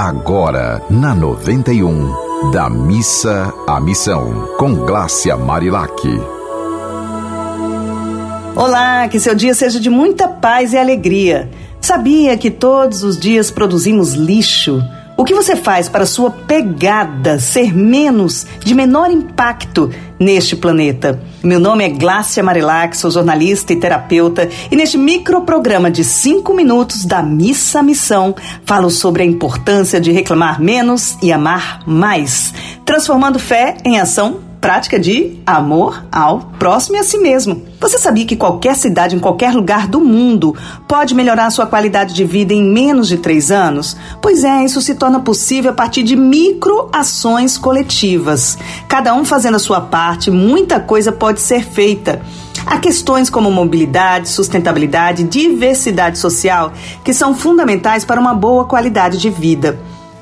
Agora, na 91, da missa à missão, com Glácia Marilac. Olá, que seu dia seja de muita paz e alegria. Sabia que todos os dias produzimos lixo? O que você faz para sua pegada ser menos, de menor impacto neste planeta? Meu nome é Glácia Marilac, sou jornalista e terapeuta, e neste microprograma de cinco minutos da Missa Missão, falo sobre a importância de reclamar menos e amar mais, transformando fé em ação prática de amor ao próximo e a si mesmo. Você sabia que qualquer cidade em qualquer lugar do mundo pode melhorar sua qualidade de vida em menos de três anos? Pois é, isso se torna possível a partir de microações coletivas. Cada um fazendo a sua parte, muita coisa pode ser feita. Há questões como mobilidade, sustentabilidade, diversidade social que são fundamentais para uma boa qualidade de vida.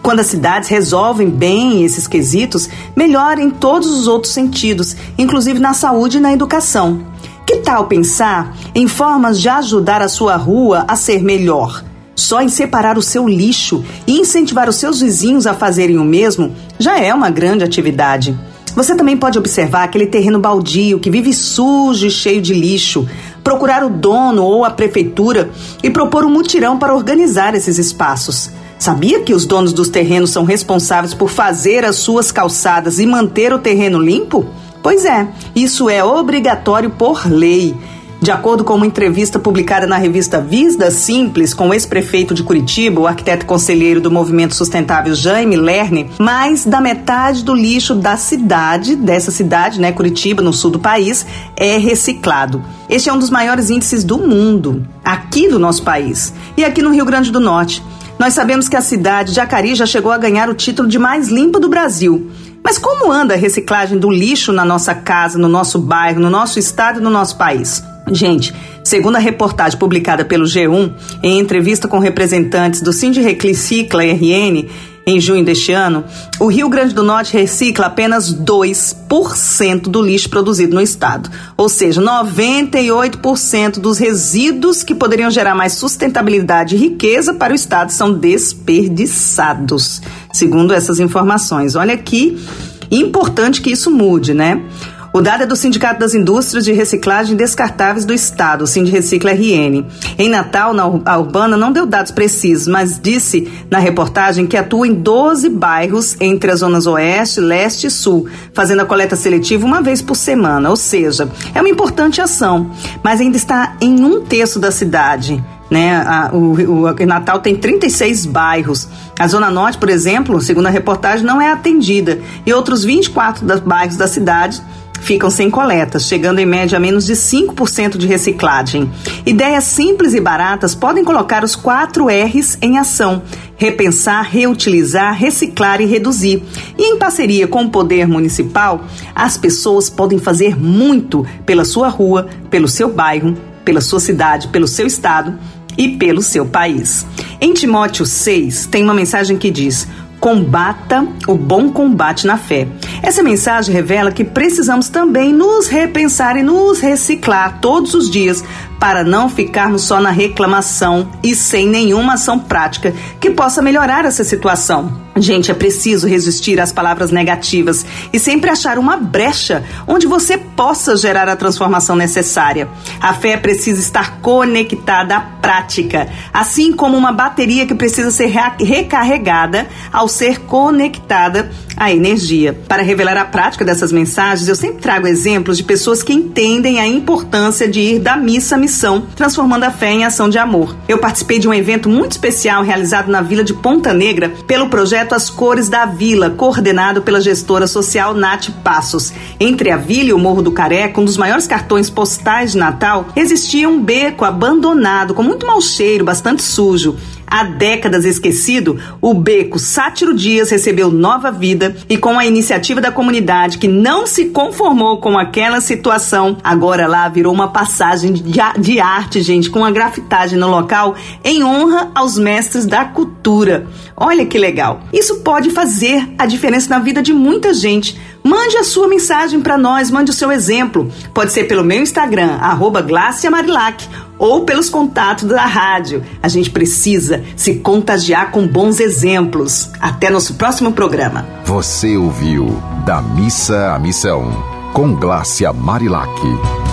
Quando as cidades resolvem bem esses quesitos, melhora em todos os outros sentidos, inclusive na saúde e na educação. Que tal pensar em formas de ajudar a sua rua a ser melhor? Só em separar o seu lixo e incentivar os seus vizinhos a fazerem o mesmo já é uma grande atividade. Você também pode observar aquele terreno baldio que vive sujo e cheio de lixo, procurar o dono ou a prefeitura e propor um mutirão para organizar esses espaços. Sabia que os donos dos terrenos são responsáveis por fazer as suas calçadas e manter o terreno limpo? Pois é, isso é obrigatório por lei. De acordo com uma entrevista publicada na revista Visda Simples com o ex-prefeito de Curitiba, o arquiteto conselheiro do Movimento Sustentável Jaime Lerne, mais da metade do lixo da cidade, dessa cidade, né, Curitiba, no sul do país, é reciclado. Este é um dos maiores índices do mundo, aqui do nosso país e aqui no Rio Grande do Norte. Nós sabemos que a cidade de Acari já chegou a ganhar o título de mais limpa do Brasil. Mas como anda a reciclagem do lixo na nossa casa, no nosso bairro, no nosso estado e no nosso país? Gente, segundo a reportagem publicada pelo G1, em entrevista com representantes do Cindy Recicla RN, em junho deste ano, o Rio Grande do Norte recicla apenas 2% do lixo produzido no estado. Ou seja, 98% dos resíduos que poderiam gerar mais sustentabilidade e riqueza para o estado são desperdiçados, segundo essas informações. Olha que importante que isso mude, né? O dado é do Sindicato das Indústrias de Reciclagem Descartáveis do Estado, o Sindrecicla RN. Em Natal, na a Urbana, não deu dados precisos, mas disse na reportagem que atua em 12 bairros entre as zonas Oeste, Leste e Sul, fazendo a coleta seletiva uma vez por semana. Ou seja, é uma importante ação, mas ainda está em um terço da cidade. Né? A, o, o, Natal tem 36 bairros. A Zona Norte, por exemplo, segundo a reportagem, não é atendida. E outros 24 das bairros da cidade ficam sem coletas, chegando em média a menos de 5% de reciclagem. Ideias simples e baratas podem colocar os quatro R's em ação: repensar, reutilizar, reciclar e reduzir. E em parceria com o poder municipal, as pessoas podem fazer muito pela sua rua, pelo seu bairro, pela sua cidade, pelo seu estado e pelo seu país. Em Timóteo 6 tem uma mensagem que diz: Combata o bom combate na fé. Essa mensagem revela que precisamos também nos repensar e nos reciclar todos os dias para não ficarmos só na reclamação e sem nenhuma ação prática que possa melhorar essa situação. Gente, é preciso resistir às palavras negativas e sempre achar uma brecha onde você possa gerar a transformação necessária. A fé precisa estar conectada à prática, assim como uma bateria que precisa ser recarregada ao ser conectada à energia. Para revelar a prática dessas mensagens, eu sempre trago exemplos de pessoas que entendem a importância de ir da missa à missão, transformando a fé em ação de amor. Eu participei de um evento muito especial realizado na Vila de Ponta Negra pelo projeto projeto As Cores da Vila, coordenado pela gestora social Nath Passos. Entre a vila e o Morro do Careca, um dos maiores cartões postais de Natal, existia um beco abandonado, com muito mau cheiro, bastante sujo. Há décadas esquecido, o beco Sátiro Dias recebeu nova vida e com a iniciativa da comunidade que não se conformou com aquela situação, agora lá virou uma passagem de arte, gente, com a grafitagem no local em honra aos mestres da cultura. Olha que legal. Isso pode fazer a diferença na vida de muita gente. Mande a sua mensagem para nós, mande o seu exemplo. Pode ser pelo meu Instagram, arroba ou pelos contatos da rádio. A gente precisa se contagiar com bons exemplos. Até nosso próximo programa. Você ouviu Da Missa à Missão, com Glácia Marilac.